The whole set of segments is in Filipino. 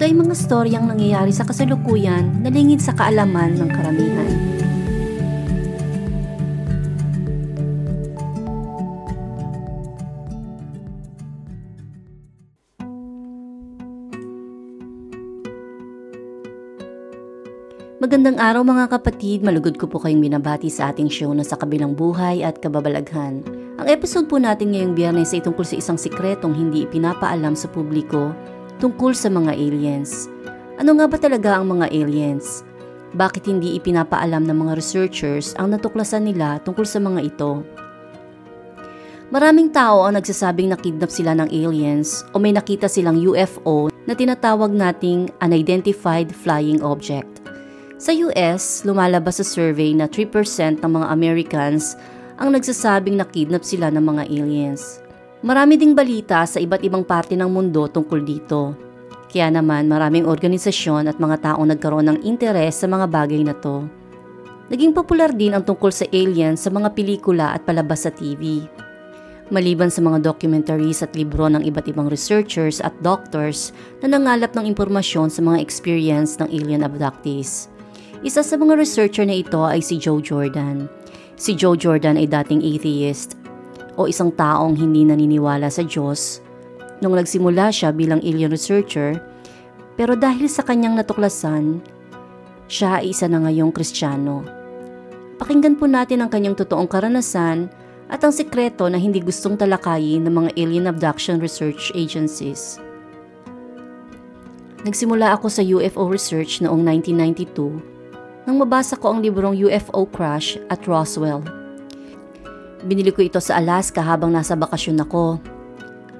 ito ay mga storyang nangyayari sa kasalukuyan na lingid sa kaalaman ng karamihan. Magandang araw mga kapatid, malugod ko po kayong binabati sa ating show na sa kabilang buhay at kababalaghan. Ang episode po natin ngayong biyernes ay tungkol sa isang sikretong hindi ipinapaalam sa publiko tungkol sa mga aliens. Ano nga ba talaga ang mga aliens? Bakit hindi ipinapaalam ng mga researchers ang natuklasan nila tungkol sa mga ito? Maraming tao ang nagsasabing nakidnap sila ng aliens o may nakita silang UFO na tinatawag nating unidentified flying object. Sa US, lumalabas sa survey na 3% ng mga Americans ang nagsasabing nakidnap sila ng mga aliens. Marami ding balita sa iba't ibang parte ng mundo tungkol dito. Kaya naman maraming organisasyon at mga taong nagkaroon ng interes sa mga bagay na to. Naging popular din ang tungkol sa aliens sa mga pelikula at palabas sa TV. Maliban sa mga documentaries at libro ng iba't ibang researchers at doctors na nangalap ng impormasyon sa mga experience ng alien abductees. Isa sa mga researcher na ito ay si Joe Jordan. Si Joe Jordan ay dating atheist o isang taong hindi naniniwala sa Diyos nung nagsimula siya bilang alien researcher pero dahil sa kanyang natuklasan, siya ay isa na ngayong kristyano. Pakinggan po natin ang kanyang totoong karanasan at ang sikreto na hindi gustong talakayin ng mga alien abduction research agencies. Nagsimula ako sa UFO research noong 1992 nang mabasa ko ang librong UFO Crash at Roswell Binili ko ito sa Alaska habang nasa bakasyon ako.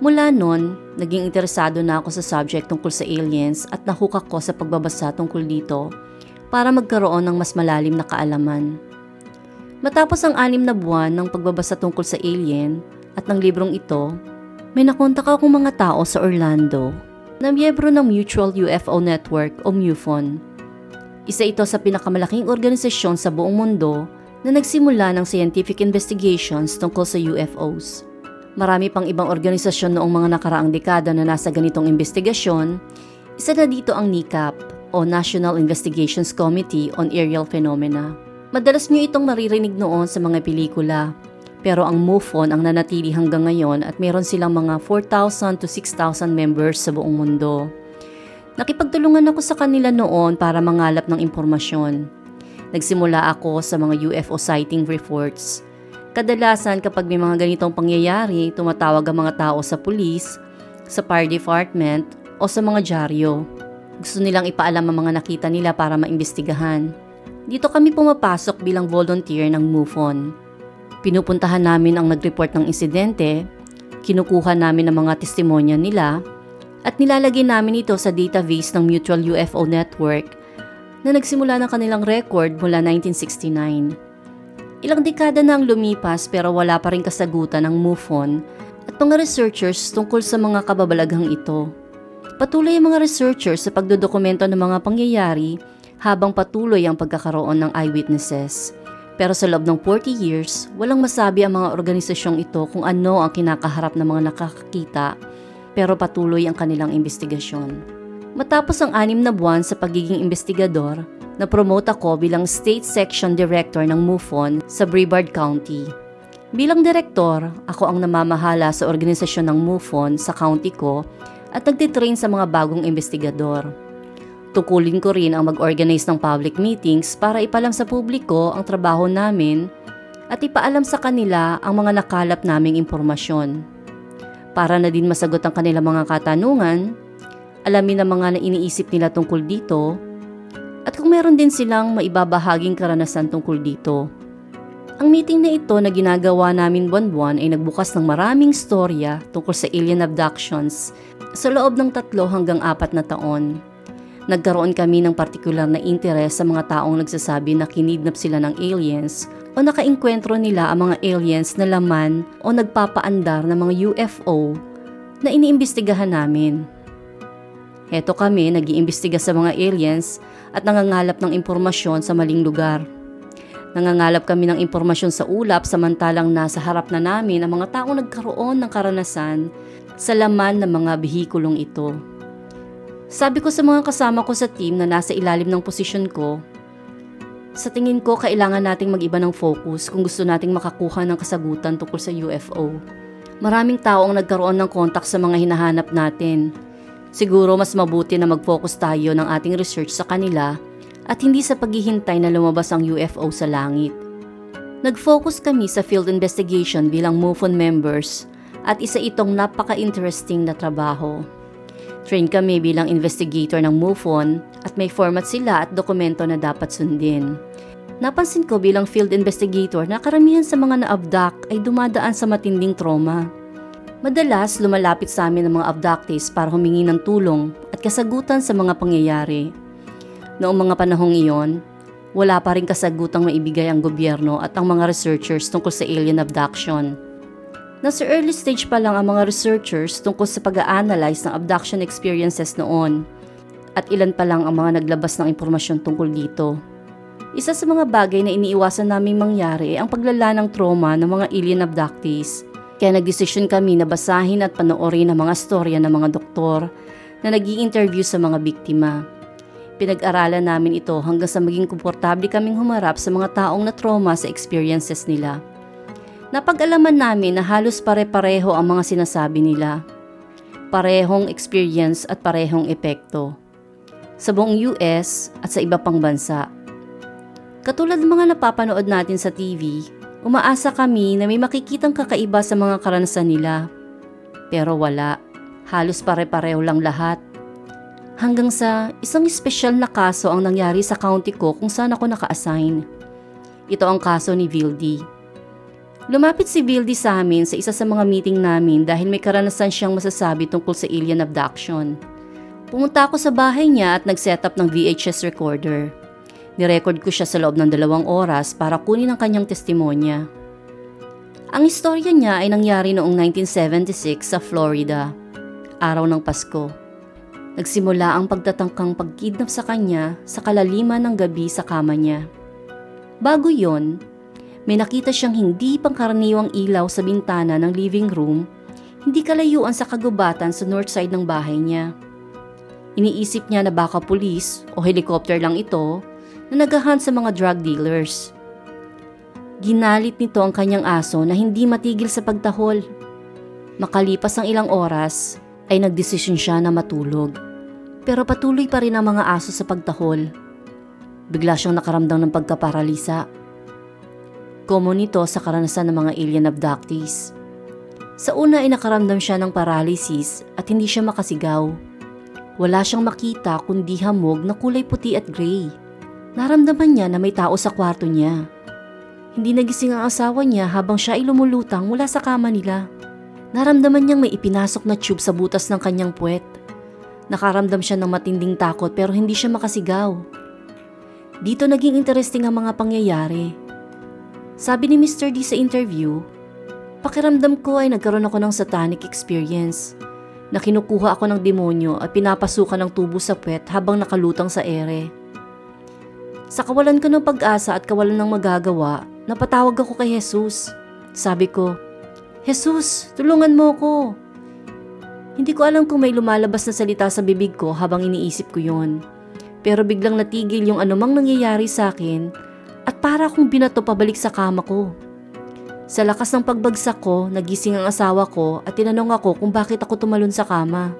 Mula noon, naging interesado na ako sa subject tungkol sa aliens at nahukak ko sa pagbabasa tungkol dito para magkaroon ng mas malalim na kaalaman. Matapos ang anim na buwan ng pagbabasa tungkol sa alien at ng librong ito, may nakontak akong mga tao sa Orlando na miyembro ng Mutual UFO Network o MUFON. Isa ito sa pinakamalaking organisasyon sa buong mundo na nagsimula ng scientific investigations tungkol sa UFOs. Marami pang ibang organisasyon noong mga nakaraang dekada na nasa ganitong investigasyon, isa na dito ang NICAP o National Investigations Committee on Aerial Phenomena. Madalas niyo itong maririnig noon sa mga pelikula, pero ang MUFON ang nanatili hanggang ngayon at meron silang mga 4,000 to 6,000 members sa buong mundo. Nakipagtulungan ako sa kanila noon para mangalap ng impormasyon. Nagsimula ako sa mga UFO sighting reports. Kadalasan kapag may mga ganitong pangyayari, tumatawag ang mga tao sa pulis, sa fire department o sa mga dyaryo. Gusto nilang ipaalam ang mga nakita nila para maimbestigahan. Dito kami pumapasok bilang volunteer ng MUFON. Pinupuntahan namin ang nag-report ng insidente, kinukuha namin ang mga testimonya nila, at nilalagay namin ito sa database ng Mutual UFO Network na nagsimula ng kanilang record mula 1969. Ilang dekada na ang lumipas pero wala pa rin kasagutan ng MUFON at mga researchers tungkol sa mga kababalaghang ito. Patuloy ang mga researchers sa pagdodokumento ng mga pangyayari habang patuloy ang pagkakaroon ng eyewitnesses. Pero sa loob ng 40 years, walang masabi ang mga organisasyong ito kung ano ang kinakaharap ng mga nakakakita pero patuloy ang kanilang investigasyon. Matapos ang anim na buwan sa pagiging investigador, na-promote ako bilang State Section Director ng MUFON sa Brevard County. Bilang direktor, ako ang namamahala sa organisasyon ng MUFON sa county ko at nagtitrain sa mga bagong investigador. Tukulin ko rin ang mag-organize ng public meetings para ipalam sa publiko ang trabaho namin at ipaalam sa kanila ang mga nakalap naming impormasyon. Para na din masagot ang kanilang mga katanungan, alamin ang mga na iniisip nila tungkol dito, at kung meron din silang maibabahaging karanasan tungkol dito. Ang meeting na ito na ginagawa namin buwan-buwan ay nagbukas ng maraming storya tungkol sa alien abductions sa loob ng tatlo hanggang apat na taon. Nagkaroon kami ng partikular na interes sa mga taong nagsasabi na kinidnap sila ng aliens o nakainkwentro nila ang mga aliens na laman o nagpapaandar ng mga UFO na iniimbestigahan namin. Heto kami nag-iimbestiga sa mga aliens at nangangalap ng impormasyon sa maling lugar. Nangangalap kami ng impormasyon sa ulap samantalang nasa harap na namin ang mga taong nagkaroon ng karanasan sa laman ng mga bihikulong ito. Sabi ko sa mga kasama ko sa team na nasa ilalim ng posisyon ko, sa tingin ko kailangan nating mag-iba ng focus kung gusto nating makakuha ng kasagutan tungkol sa UFO. Maraming tao ang nagkaroon ng kontak sa mga hinahanap natin. Siguro mas mabuti na mag-focus tayo ng ating research sa kanila at hindi sa paghihintay na lumabas ang UFO sa langit. Nag-focus kami sa field investigation bilang MUFON members at isa itong napaka-interesting na trabaho. Train kami bilang investigator ng MUFON at may format sila at dokumento na dapat sundin. Napansin ko bilang field investigator na karamihan sa mga na-abduct ay dumadaan sa matinding trauma. Madalas lumalapit sa amin ang mga abductees para humingi ng tulong at kasagutan sa mga pangyayari. Noong mga panahong iyon, wala pa rin kasagutang maibigay ang gobyerno at ang mga researchers tungkol sa alien abduction. Nasa early stage pa lang ang mga researchers tungkol sa pag-a-analyze ng abduction experiences noon at ilan pa lang ang mga naglabas ng impormasyon tungkol dito. Isa sa mga bagay na iniiwasan naming mangyari ay ang paglala ng trauma ng mga alien abductees. Kaya nagdesisyon kami na basahin at panoorin ang mga storya ng mga doktor na nag interview sa mga biktima. Pinag-aralan namin ito hanggang sa maging komportable kaming humarap sa mga taong na trauma sa experiences nila. Napag-alaman namin na halos pare-pareho ang mga sinasabi nila. Parehong experience at parehong epekto. Sa buong US at sa iba pang bansa. Katulad ng mga napapanood natin sa TV, umaasa kami na may makikitang kakaiba sa mga karanasan nila. Pero wala. Halos pare-pareho lang lahat. Hanggang sa isang espesyal na kaso ang nangyari sa county ko kung saan ako naka-assign. Ito ang kaso ni Vildy. Lumapit si Bildy sa amin sa isa sa mga meeting namin dahil may karanasan siyang masasabi tungkol sa alien abduction. Pumunta ako sa bahay niya at nag-set up ng VHS recorder. Nirecord ko siya sa loob ng dalawang oras para kunin ang kanyang testimonya. Ang istorya niya ay nangyari noong 1976 sa Florida, araw ng Pasko. Nagsimula ang pagtatangkang pagkidnap sa kanya sa kalaliman ng gabi sa kama niya. Bago yon, may nakita siyang hindi pangkaraniwang ilaw sa bintana ng living room, hindi kalayuan sa kagubatan sa north side ng bahay niya. Iniisip niya na baka pulis o helicopter lang ito na naghahan sa mga drug dealers. Ginalit nito ang kanyang aso na hindi matigil sa pagtahol. Makalipas ang ilang oras, ay nagdesisyon siya na matulog. Pero patuloy pa rin ang mga aso sa pagtahol. Bigla siyang nakaramdam ng pagkaparalisa Common nito sa karanasan ng mga alien abductees. Sa una ay nakaramdam siya ng paralysis at hindi siya makasigaw. Wala siyang makita kundi hamog na kulay puti at gray. Naramdaman niya na may tao sa kwarto niya. Hindi nagising ang asawa niya habang siya ay lumulutang mula sa kama nila. Naramdaman niyang may ipinasok na tube sa butas ng kanyang puwet. Nakaramdam siya ng matinding takot pero hindi siya makasigaw. Dito naging interesting ang mga pangyayari. Sabi ni Mr. D sa interview, pakiramdam ko ay nagkaroon ako ng satanic experience na kinukuha ako ng demonyo at pinapasukan ng tubo sa puwet habang nakalutang sa ere. Sa kawalan ko ng pag-asa at kawalan ng magagawa, napatawag ako kay Jesus. Sabi ko, Jesus, tulungan mo ko. Hindi ko alam kung may lumalabas na salita sa bibig ko habang iniisip ko yon. Pero biglang natigil yung anumang nangyayari sa akin at para akong binato pabalik sa kama ko. Sa lakas ng pagbagsak ko, nagising ang asawa ko at tinanong ako kung bakit ako tumalon sa kama.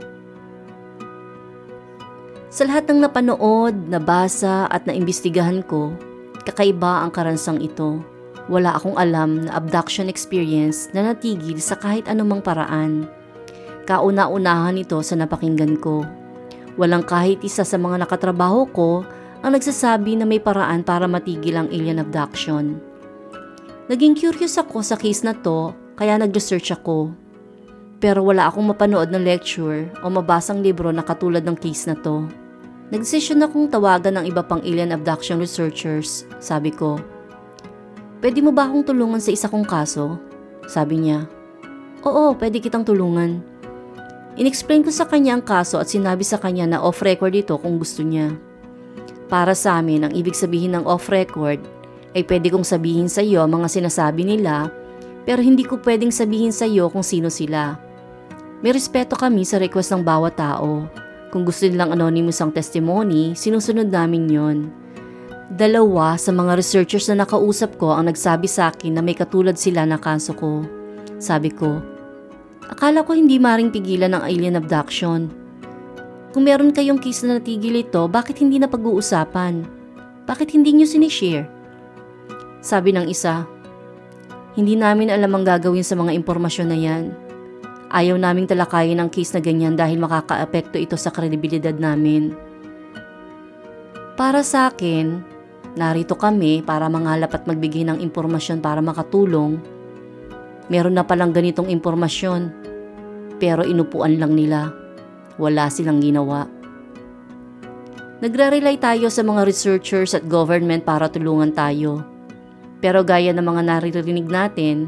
Sa lahat ng napanood, nabasa at naimbestigahan ko, kakaiba ang karansang ito. Wala akong alam na abduction experience na natigil sa kahit anumang paraan. Kauna-unahan ito sa napakinggan ko. Walang kahit isa sa mga nakatrabaho ko ang nagsasabi na may paraan para matigil ang alien abduction. Naging curious ako sa case na to kaya nag-research ako. Pero wala akong mapanood ng lecture o mabasang libro na katulad ng case na to. Nagdesisyon akong tawagan ng iba pang alien abduction researchers. Sabi ko, Pwede mo ba akong tulungan sa isa kong kaso? Sabi niya, Oo, pwede kitang tulungan. Inexplain ko sa kanya ang kaso at sinabi sa kanya na off-record ito kung gusto niya. Para sa amin, ang ibig sabihin ng off-record ay pwede kong sabihin sa iyo ang mga sinasabi nila pero hindi ko pwedeng sabihin sa iyo kung sino sila. May respeto kami sa request ng bawat tao kung gusto nilang anonymous ang testimony, sinusunod namin yon. Dalawa sa mga researchers na nakausap ko ang nagsabi sa akin na may katulad sila na kaso ko. Sabi ko, akala ko hindi maring pigilan ng alien abduction. Kung meron kayong case na natigil ito, bakit hindi na pag-uusapan? Bakit hindi nyo sinishare? Sabi ng isa, hindi namin alam ang gagawin sa mga impormasyon na yan. Ayaw naming talakayin ang case na ganyan dahil makakaapekto ito sa kredibilidad namin. Para sa akin, narito kami para mangalap at magbigay ng impormasyon para makatulong. Meron na palang ganitong impormasyon, pero inupuan lang nila. Wala silang ginawa. Nagre-rely tayo sa mga researchers at government para tulungan tayo. Pero gaya ng mga naririnig natin,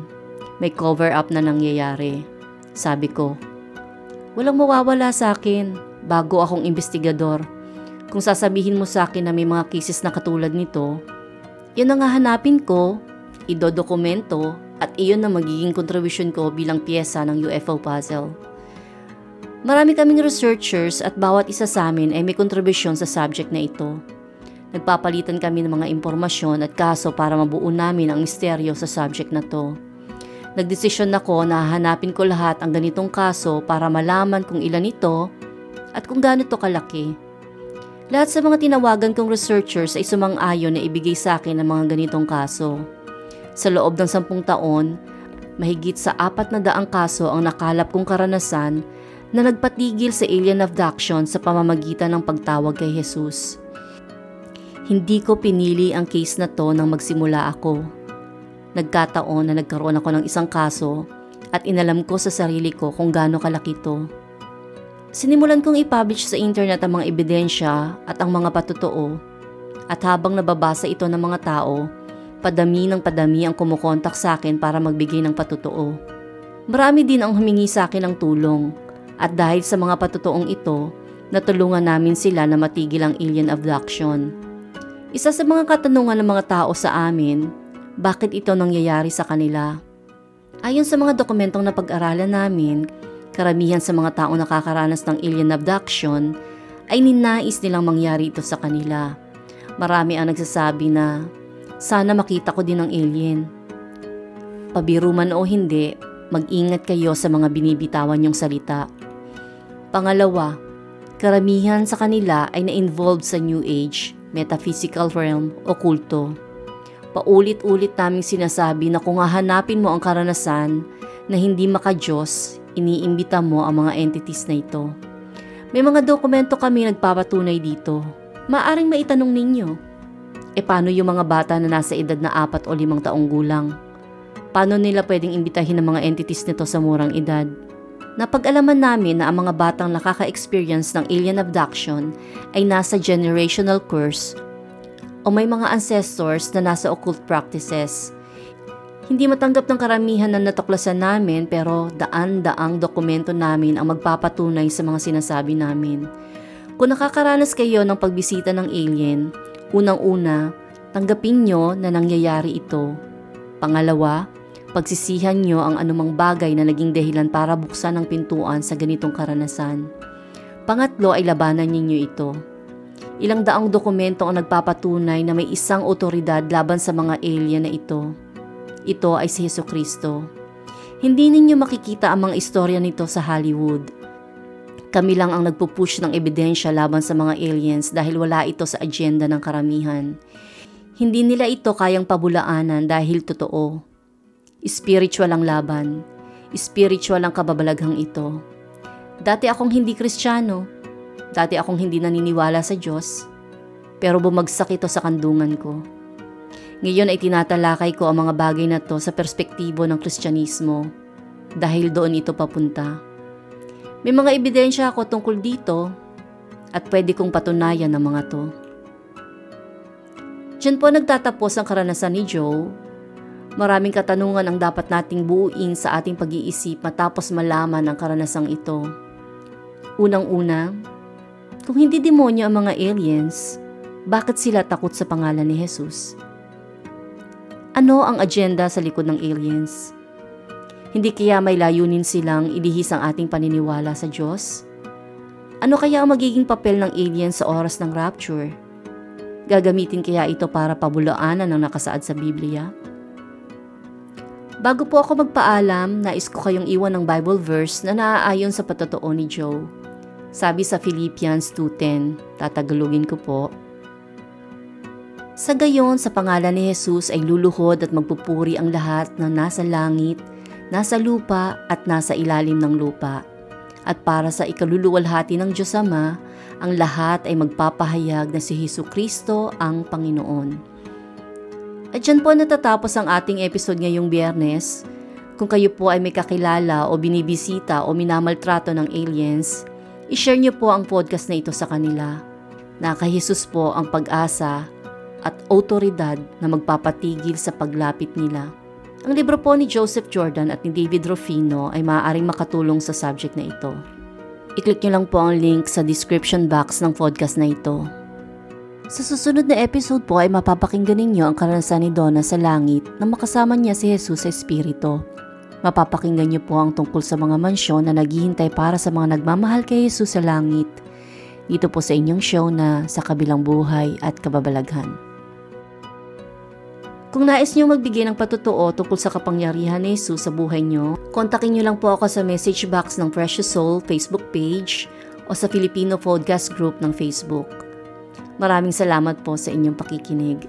may cover-up na nangyayari. Sabi ko, walang mawawala sa akin bago akong investigador. Kung sasabihin mo sa akin na may mga cases na katulad nito, yan ang hahanapin ko, idodokumento at iyon na magiging kontribusyon ko bilang piyesa ng UFO puzzle. Marami kaming researchers at bawat isa sa amin ay may kontribusyon sa subject na ito. Nagpapalitan kami ng mga impormasyon at kaso para mabuo namin ang misteryo sa subject na to. Nagdesisyon ako na hanapin ko lahat ang ganitong kaso para malaman kung ilan ito at kung gaano to kalaki. Lahat sa mga tinawagan kong researchers ay sumang-ayon na ibigay sa akin ang mga ganitong kaso. Sa loob ng sampung taon, mahigit sa apat na daang kaso ang nakalap kong karanasan na nagpatigil sa alien abduction sa pamamagitan ng pagtawag kay Jesus. Hindi ko pinili ang case na to nang magsimula ako Nagkataon na nagkaroon ako ng isang kaso at inalam ko sa sarili ko kung gaano kalaki to. Sinimulan kong i-publish sa internet ang mga ebidensya at ang mga patotoo at habang nababasa ito ng mga tao, padami ng padami ang kumukontak sa akin para magbigay ng patotoo. Marami din ang humingi sa akin ng tulong at dahil sa mga patotoong ito, natulungan namin sila na matigil ang alien abduction. Isa sa mga katanungan ng mga tao sa amin bakit ito nangyayari sa kanila. Ayon sa mga dokumentong na pag-aralan namin, karamihan sa mga taong nakakaranas ng alien abduction ay ninais nilang mangyari ito sa kanila. Marami ang nagsasabi na, sana makita ko din ng alien. Pabiru man o hindi, mag-ingat kayo sa mga binibitawan niyong salita. Pangalawa, karamihan sa kanila ay na-involved sa New Age, metaphysical realm o kulto. Paulit-ulit naming sinasabi na kung hahanapin mo ang karanasan na hindi maka-Diyos, iniimbita mo ang mga entities na ito. May mga dokumento kami nagpapatunay dito. Maaring maitanong ninyo, e paano yung mga bata na nasa edad na apat o limang taong gulang? Paano nila pwedeng imbitahin ang mga entities nito sa murang edad? Napag-alaman namin na ang mga batang nakaka-experience ng alien abduction ay nasa generational curse o may mga ancestors na nasa occult practices. Hindi matanggap ng karamihan na natuklasan namin pero daan-daang dokumento namin ang magpapatunay sa mga sinasabi namin. Kung nakakaranas kayo ng pagbisita ng alien, unang-una, tanggapin nyo na nangyayari ito. Pangalawa, pagsisihan nyo ang anumang bagay na naging dahilan para buksan ang pintuan sa ganitong karanasan. Pangatlo ay labanan ninyo ito. Ilang daang dokumento ang nagpapatunay na may isang otoridad laban sa mga alien na ito. Ito ay si Heso Kristo. Hindi ninyo makikita ang mga istorya nito sa Hollywood. Kami lang ang nagpupush ng ebidensya laban sa mga aliens dahil wala ito sa agenda ng karamihan. Hindi nila ito kayang pabulaanan dahil totoo. Spiritual ang laban. Spiritual ang kababalaghang ito. Dati akong hindi kristyano Dati akong hindi naniniwala sa Diyos, pero bumagsak ito sa kandungan ko. Ngayon ay tinatalakay ko ang mga bagay na to sa perspektibo ng Kristyanismo dahil doon ito papunta. May mga ebidensya ako tungkol dito at pwede kong patunayan ng mga to. Diyan po nagtatapos ang karanasan ni Joe. Maraming katanungan ang dapat nating buuin sa ating pag-iisip matapos malaman ang karanasang ito. Unang-una, kung hindi demonyo ang mga aliens, bakit sila takot sa pangalan ni Jesus? Ano ang agenda sa likod ng aliens? Hindi kaya may layunin silang ilihis ang ating paniniwala sa Diyos? Ano kaya ang magiging papel ng alien sa oras ng rapture? Gagamitin kaya ito para pabulaanan ang nakasaad sa Biblia? Bago po ako magpaalam, nais ko kayong iwan ng Bible verse na naaayon sa patotoo ni Joe. Sabi sa Philippians 2.10, tatagalugin ko po, Sa gayon, sa pangalan ni Jesus ay luluhod at magpupuri ang lahat na nasa langit, nasa lupa at nasa ilalim ng lupa at para sa ikaluluwalhati ng Diyos Ama, ang lahat ay magpapahayag na si Heso Kristo ang Panginoon. At dyan po natatapos ang ating episode ngayong biyernes. Kung kayo po ay may kakilala o binibisita o minamaltrato ng aliens, ishare niyo po ang podcast na ito sa kanila. Na kay Jesus po ang pag-asa at otoridad na magpapatigil sa paglapit nila. Ang libro po ni Joseph Jordan at ni David Rufino ay maaaring makatulong sa subject na ito. I-click nyo lang po ang link sa description box ng podcast na ito. Sa susunod na episode po ay mapapakinggan ninyo ang karanasan ni Donna sa langit na makasama niya si Jesus sa Espiritu. Mapapakinggan niyo po ang tungkol sa mga mansyon na naghihintay para sa mga nagmamahal kay Jesus sa langit. Dito po sa inyong show na Sa Kabilang Buhay at Kababalaghan. Kung nais niyo magbigay ng patutuo tungkol sa kapangyarihan ni Jesus sa buhay niyo, kontakin niyo lang po ako sa message box ng Precious Soul Facebook page o sa Filipino Podcast Group ng Facebook. Maraming salamat po sa inyong pakikinig.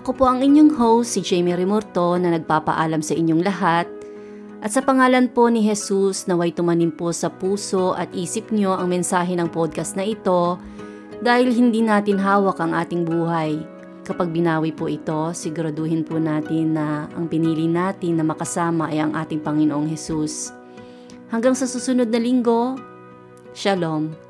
Ako po ang inyong host, si Jamie Remorto na nagpapaalam sa inyong lahat at sa pangalan po ni Jesus naway tumanim po sa puso at isip niyo ang mensahe ng podcast na ito dahil hindi natin hawak ang ating buhay Kapag binawi po ito, siguraduhin po natin na ang pinili natin na makasama ay ang ating Panginoong Hesus. Hanggang sa susunod na linggo, Shalom.